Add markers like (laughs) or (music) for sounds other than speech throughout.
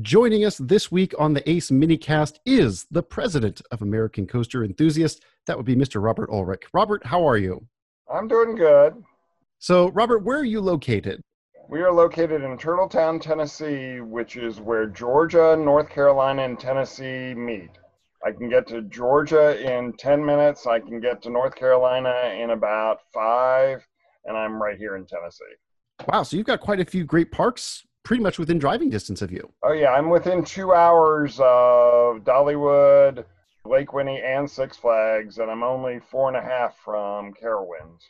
Joining us this week on the ACE minicast is the president of American Coaster Enthusiasts. That would be Mr. Robert Ulrich. Robert, how are you? I'm doing good. So, Robert, where are you located? We are located in Turtletown, Tennessee, which is where Georgia, North Carolina, and Tennessee meet. I can get to Georgia in 10 minutes. I can get to North Carolina in about five, and I'm right here in Tennessee. Wow, so you've got quite a few great parks pretty much within driving distance of you. Oh yeah, I'm within two hours of Dollywood, Lake Winnie, and Six Flags, and I'm only four and a half from Carowinds.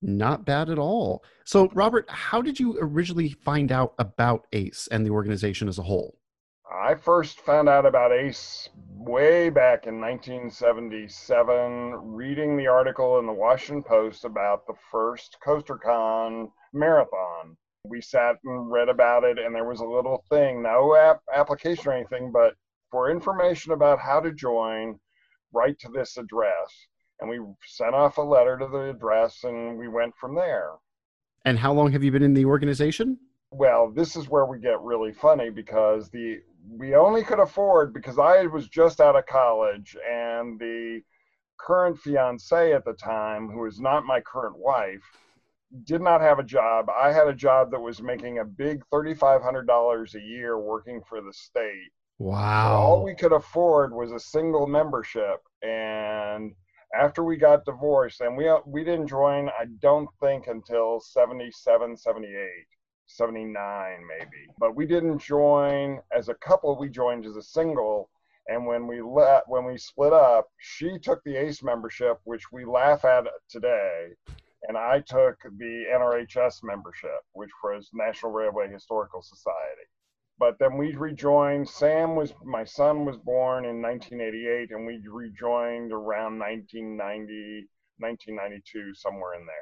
Not bad at all. So, Robert, how did you originally find out about ACE and the organization as a whole? I first found out about ACE way back in 1977, reading the article in the Washington Post about the first CoasterCon marathon we sat and read about it and there was a little thing no app application or anything but for information about how to join write to this address. And we sent off a letter to the address and we went from there. And how long have you been in the organization? Well this is where we get really funny because the we only could afford because i was just out of college and the current fiance at the time who is not my current wife did not have a job. I had a job that was making a big $3,500 a year working for the state. Wow. All we could afford was a single membership. And after we got divorced, and we, we didn't join, I don't think, until 77, 78. 79 maybe but we didn't join as a couple we joined as a single and when we let when we split up she took the ace membership which we laugh at today and I took the NRHS membership, which was National Railway Historical Society. But then we rejoined. Sam was my son was born in 1988, and we rejoined around 1990, 1992, somewhere in there.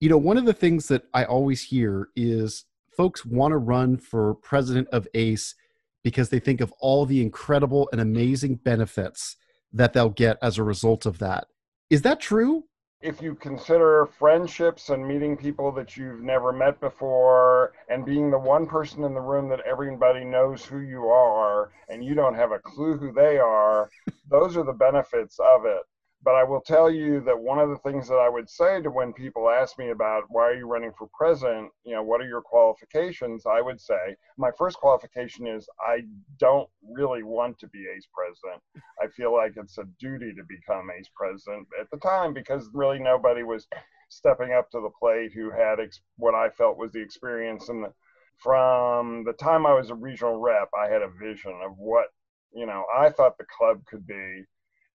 You know, one of the things that I always hear is folks want to run for president of ACE because they think of all the incredible and amazing benefits that they'll get as a result of that. Is that true? If you consider friendships and meeting people that you've never met before and being the one person in the room that everybody knows who you are and you don't have a clue who they are, those are the benefits of it. But I will tell you that one of the things that I would say to when people ask me about why are you running for president, you know, what are your qualifications? I would say my first qualification is I don't really want to be ACE president. I feel like it's a duty to become ACE president at the time because really nobody was stepping up to the plate who had ex- what I felt was the experience and the, from the time I was a regional rep, I had a vision of what you know I thought the club could be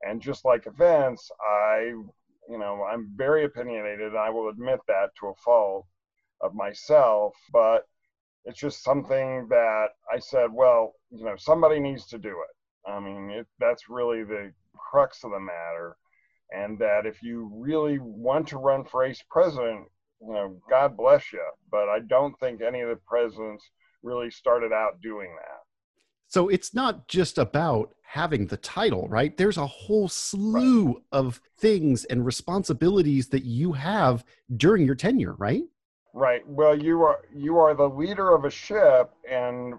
and just like events, I, you know, I'm very opinionated. And I will admit that to a fault of myself, but it's just something that I said, well, you know, somebody needs to do it. I mean, it, that's really the crux of the matter. And that if you really want to run for ace president, you know, God bless you. But I don't think any of the presidents really started out doing that. So it's not just about having the title, right? There's a whole slew right. of things and responsibilities that you have during your tenure, right? Right. Well, you are you are the leader of a ship, and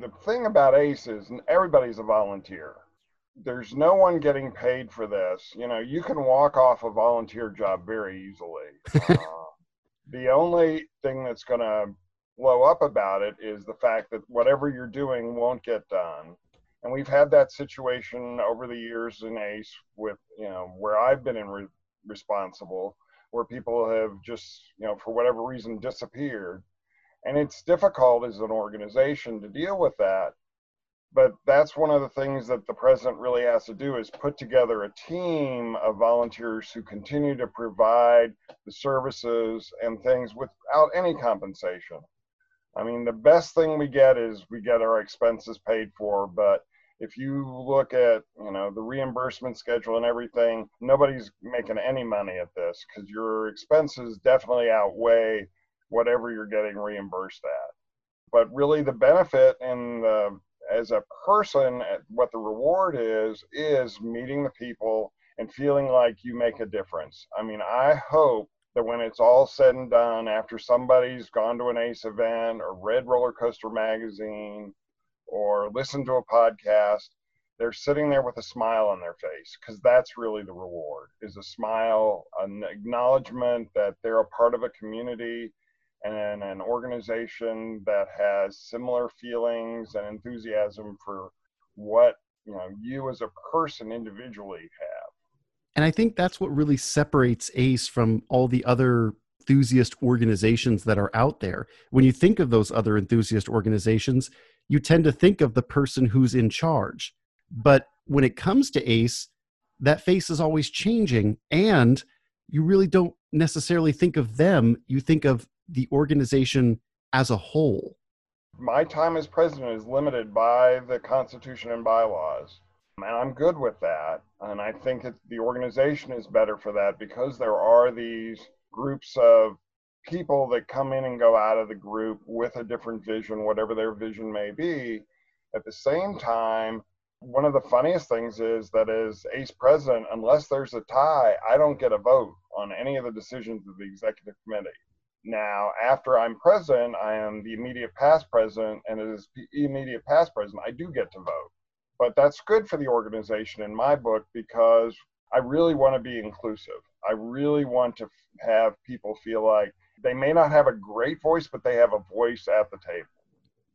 the thing about ACE is everybody's a volunteer. There's no one getting paid for this. You know, you can walk off a volunteer job very easily. (laughs) uh, the only thing that's going to blow up about it is the fact that whatever you're doing won't get done. And we've had that situation over the years in ACE with, you know, where I've been in re- responsible, where people have just, you know, for whatever reason disappeared. And it's difficult as an organization to deal with that. But that's one of the things that the president really has to do is put together a team of volunteers who continue to provide the services and things without any compensation I mean, the best thing we get is we get our expenses paid for, but if you look at you know the reimbursement schedule and everything nobody's making any money at this because your expenses definitely outweigh whatever you're getting reimbursed at. But really the benefit and as a person what the reward is is meeting the people and feeling like you make a difference. I mean i hope that when it's all said and done, after somebody's gone to an ACE event or read Roller Coaster Magazine or listened to a podcast, they're sitting there with a smile on their face because that's really the reward is a smile, an acknowledgement that they're a part of a community and an organization that has similar feelings and enthusiasm for what you know you as a person individually have and i think that's what really separates ace from all the other enthusiast organizations that are out there when you think of those other enthusiast organizations you tend to think of the person who's in charge but when it comes to ace that face is always changing and you really don't necessarily think of them you think of the organization as a whole? My time as president is limited by the Constitution and bylaws. And I'm good with that. And I think it, the organization is better for that because there are these groups of people that come in and go out of the group with a different vision, whatever their vision may be. At the same time, one of the funniest things is that as ACE president, unless there's a tie, I don't get a vote on any of the decisions of the executive committee. Now, after I'm president, I am the immediate past president, and as immediate past president, I do get to vote. But that's good for the organization in my book because I really want to be inclusive. I really want to have people feel like they may not have a great voice, but they have a voice at the table.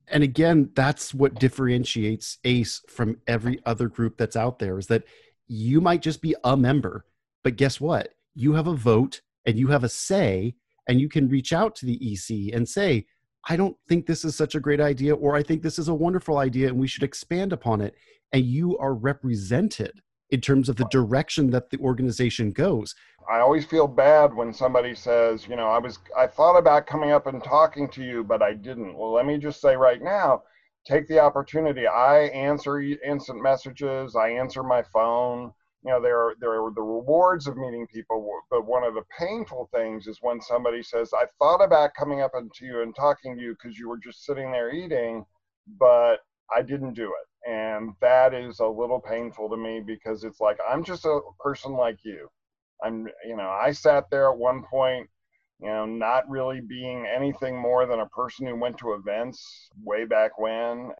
And again, that's what differentiates ACE from every other group that's out there is that you might just be a member, but guess what? You have a vote and you have a say and you can reach out to the EC and say, I don't think this is such a great idea, or I think this is a wonderful idea and we should expand upon it. And you are represented in terms of the direction that the organization goes. I always feel bad when somebody says, you know, I was I thought about coming up and talking to you, but I didn't. Well, let me just say right now, take the opportunity. I answer instant messages, I answer my phone you know there are there are the rewards of meeting people but one of the painful things is when somebody says i thought about coming up to you and talking to you because you were just sitting there eating but i didn't do it. And that is a little painful to me because it's like i'm just a person like you. I'm you know i sat there at one point you know not really being anything more than a person who went to events way back when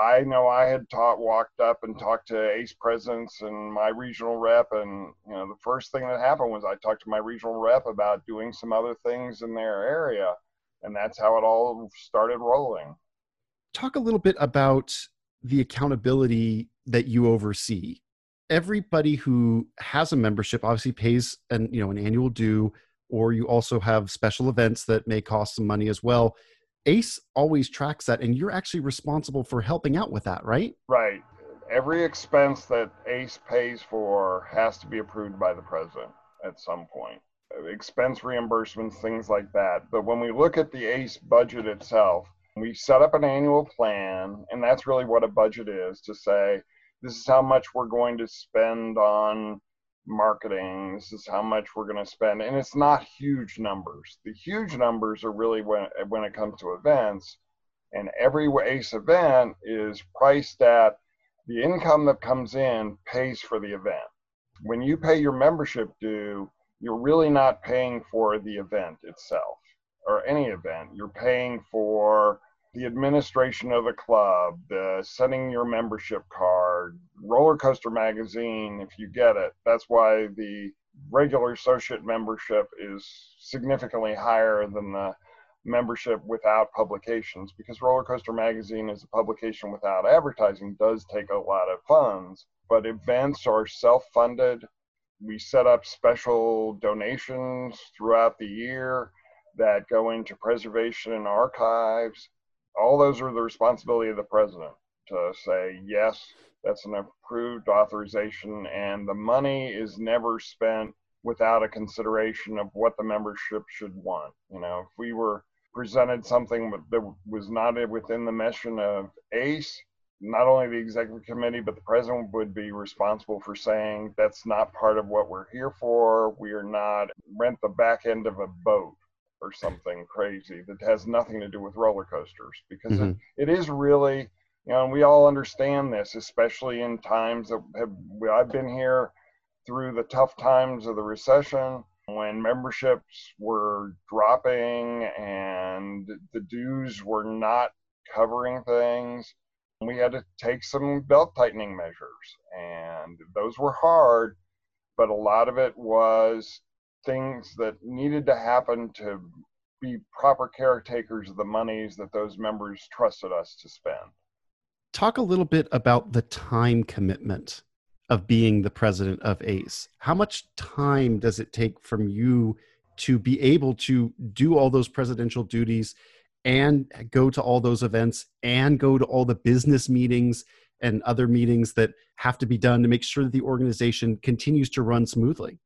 I know I had taught, walked up and talked to ACE presidents and my regional rep, and you know the first thing that happened was I talked to my regional rep about doing some other things in their area, and that's how it all started rolling. Talk a little bit about the accountability that you oversee. Everybody who has a membership obviously pays an you know an annual due, or you also have special events that may cost some money as well ACE always tracks that, and you're actually responsible for helping out with that, right? Right. Every expense that ACE pays for has to be approved by the president at some point. Expense reimbursements, things like that. But when we look at the ACE budget itself, we set up an annual plan, and that's really what a budget is to say, this is how much we're going to spend on marketing. This is how much we're going to spend, and it's not huge numbers. The huge numbers are really when when it comes to events, and every ACE event is priced at the income that comes in pays for the event. When you pay your membership due, you're really not paying for the event itself or any event. You're paying for the administration of the club, the sending your membership card, roller coaster magazine, if you get it. That's why the regular associate membership is significantly higher than the membership without publications because roller coaster magazine is a publication without advertising does take a lot of funds but events are self-funded we set up special donations throughout the year that go into preservation and archives all those are the responsibility of the president to say, yes, that's an approved authorization, and the money is never spent without a consideration of what the membership should want. You know, if we were presented something that was not within the mission of ACE, not only the executive committee, but the president would be responsible for saying that's not part of what we're here for. We are not rent the back end of a boat or something crazy that has nothing to do with roller coasters because mm-hmm. it, it is really you know we all understand this especially in times that have i've been here through the tough times of the recession when memberships were dropping and the dues were not covering things We had to take some belt tightening measures, and those were hard, but a lot of it was things that needed to happen to be proper caretakers of the monies that those members trusted us to spend. Talk a little bit about the time commitment of being the president of ACE. How much time does it take from you to be able to do all those presidential duties and go to all those events and go to all the business meetings and other meetings that have to be done to make sure that the organization continues to run smoothly?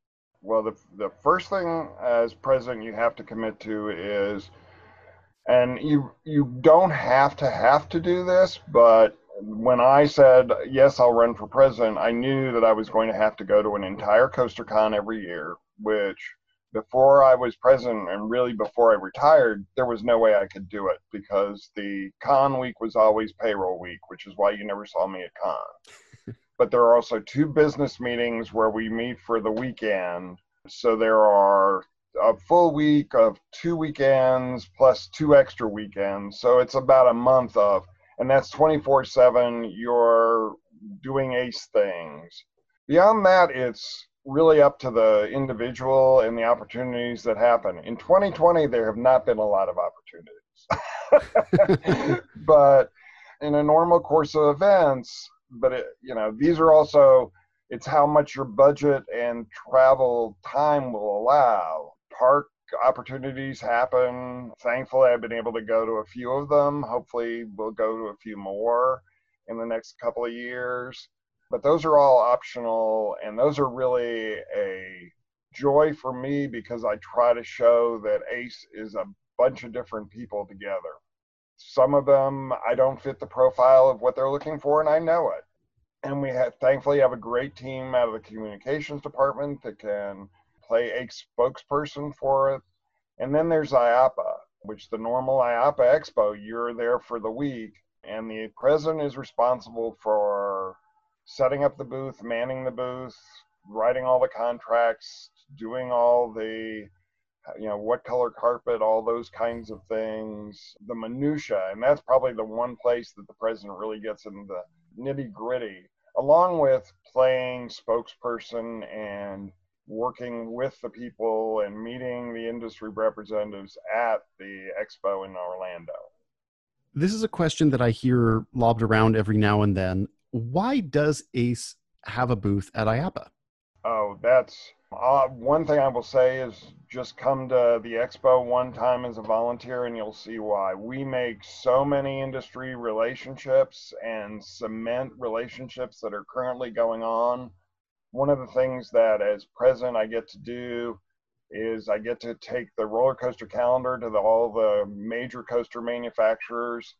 Well, the, the first thing as president you have to commit to is, and you you don't have to have to do this, but when I said yes, I'll run for president, I knew that I was going to have to go to an entire CoasterCon every year, which before I was president and really before I retired, there was no way I could do it because the con week was always payroll week, which is why you never saw me at con. But there are also two business meetings where we meet for the weekend. So there are a full week of two weekends plus two extra weekends. So it's about a month of, and that's 24 7. You're doing ACE things. Beyond that, it's really up to the individual and the opportunities that happen. In 2020, there have not been a lot of opportunities. (laughs) (laughs) but in a normal course of events, but it, you know, these are also it's how much your budget and travel time will allow. Park opportunities happen. Thankfully, I've been able to go to a few of them. Hopefully, we'll go to a few more in the next couple of years but those are all optional and those are really a joy for me because I try to show that ACE is a bunch of different people together. Some of them I don't fit the profile of what they're looking for and I know it. And we have thankfully have a great team out of the communications department that can play a spokesperson for it. And then there's IAAPA, which the normal IAAPA Expo, you're there for the week and the president is responsible for setting up the booth, manning the booth, writing all the contracts, doing all the you know what color carpet all those kinds of things the minutia and that's probably the one place that the president really gets into the nitty gritty along with playing spokesperson and working with the people and meeting the industry representatives at the expo in orlando this is a question that i hear lobbed around every now and then why does ACE have a booth at IAAPA? Oh, that's uh, one thing I will say is just come to the expo one time as a volunteer and you'll see why. We make so many industry relationships and cement relationships that are currently going on. One of the things that as president I get to do is I get to take the roller coaster calendar to the, all the major coaster manufacturers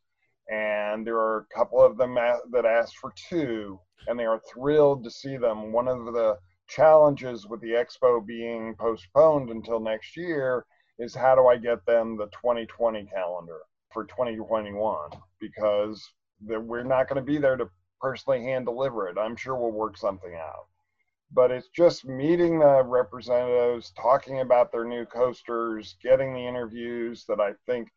and there are a couple of them that asked for two, and they are thrilled to see them. One of the challenges with the expo being postponed until next year is how do I get them the 2020 calendar for 2021 because we're not going to be there to personally hand deliver it. I'm sure we'll work something out. But it's just meeting the representatives, talking about their new coasters, getting the interviews that I think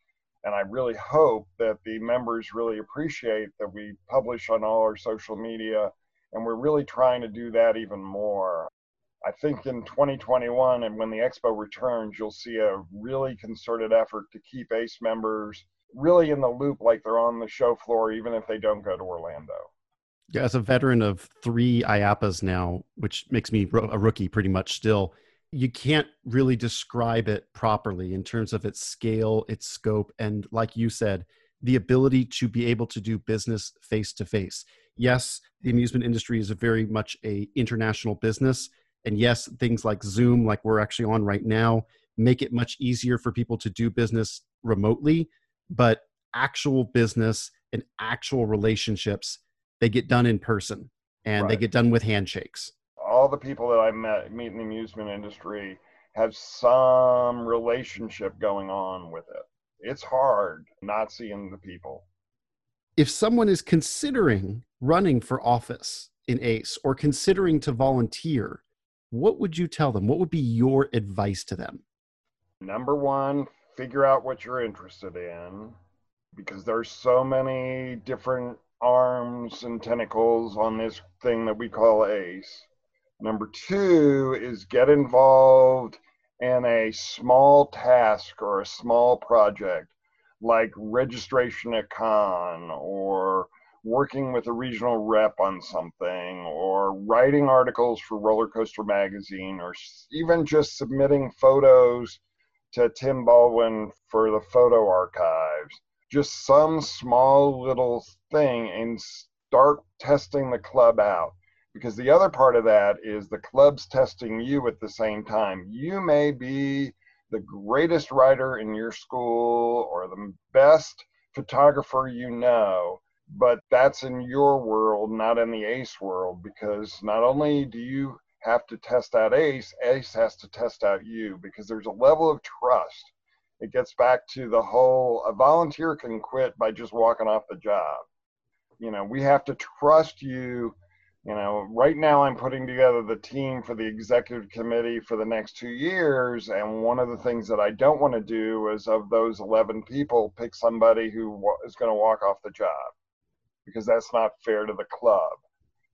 and I really hope that the members really appreciate that we publish on all our social media, and we're really trying to do that even more. I think in 2021 and when the expo returns, you'll see a really concerted effort to keep ACE members really in the loop like they're on the show floor, even if they don't go to Orlando. Yeah, as a veteran of three IAAPAs now, which makes me a rookie pretty much still, you can't really describe it properly in terms of its scale, its scope, and like you said, the ability to be able to do business face to face. Yes, the amusement industry is a very much a international business, and yes, things like Zoom, like we're actually on right now, make it much easier for people to do business remotely. But actual business and actual relationships, they get done in person and right. they get done with handshakes all the people that I met meet in the amusement industry have some relationship going on with it. It's hard not seeing the people. If someone is considering running for office in ACE or considering to volunteer, what would you tell them? What would be your advice to them? Number one, figure out what you're interested in because there's so many different arms and tentacles on this thing that we call ACE. Number two is get involved in a small task or a small project like registration at con or working with a regional rep on something or writing articles for roller coaster magazine or even just submitting photos to tim baldwin for the photo archives just some small little thing and start testing the club out because the other part of that is the club's testing you at the same time. You may be the greatest writer in your school or the best photographer you know, but that's in your world, not in the ACE world, because not only do you have to test out ACE, ACE has to test out you because there's a level of trust. It gets back to the whole a volunteer can quit by just walking off the job. You know, we have to trust you you know, right now I'm putting together the team for the executive committee for the next two years. And one of the things that I don't want to do is of those 11 people, pick somebody who is going to walk off the job because that's not fair to the club.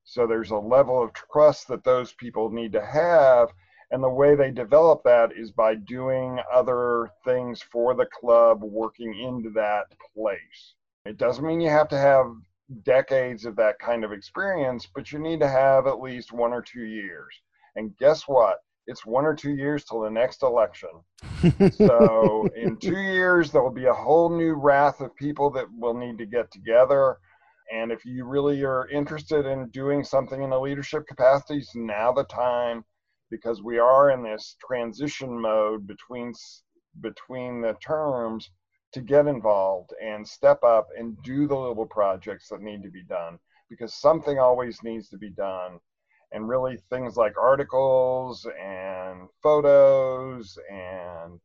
So there's a level of trust that those people need to have. And the way they develop that is by doing other things for the club, working into that place. It doesn't mean you have to have decades of that kind of experience, but you need to have at least one or two years. And guess what? It's one or two years till the next election. (laughs) so in two years, there will be a whole new wrath of people that will need to get together. And if you really are interested in doing something in a leadership capacity, it's now the time because we are in this transition mode between between the terms to get involved and step up and do the little projects that need to be done because something always needs to be done. And really, things like articles and photos and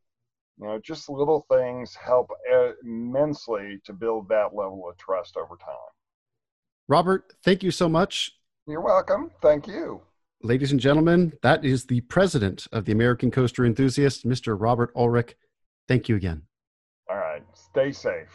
you know just little things help eh, immensely to build that level of trust over time. Robert, thank you so much. You're welcome. Thank you. Ladies and gentlemen, that is the president of the American Coaster Enthusiast, Mr. Robert Ulrich. Thank you again. All right. Stay safe.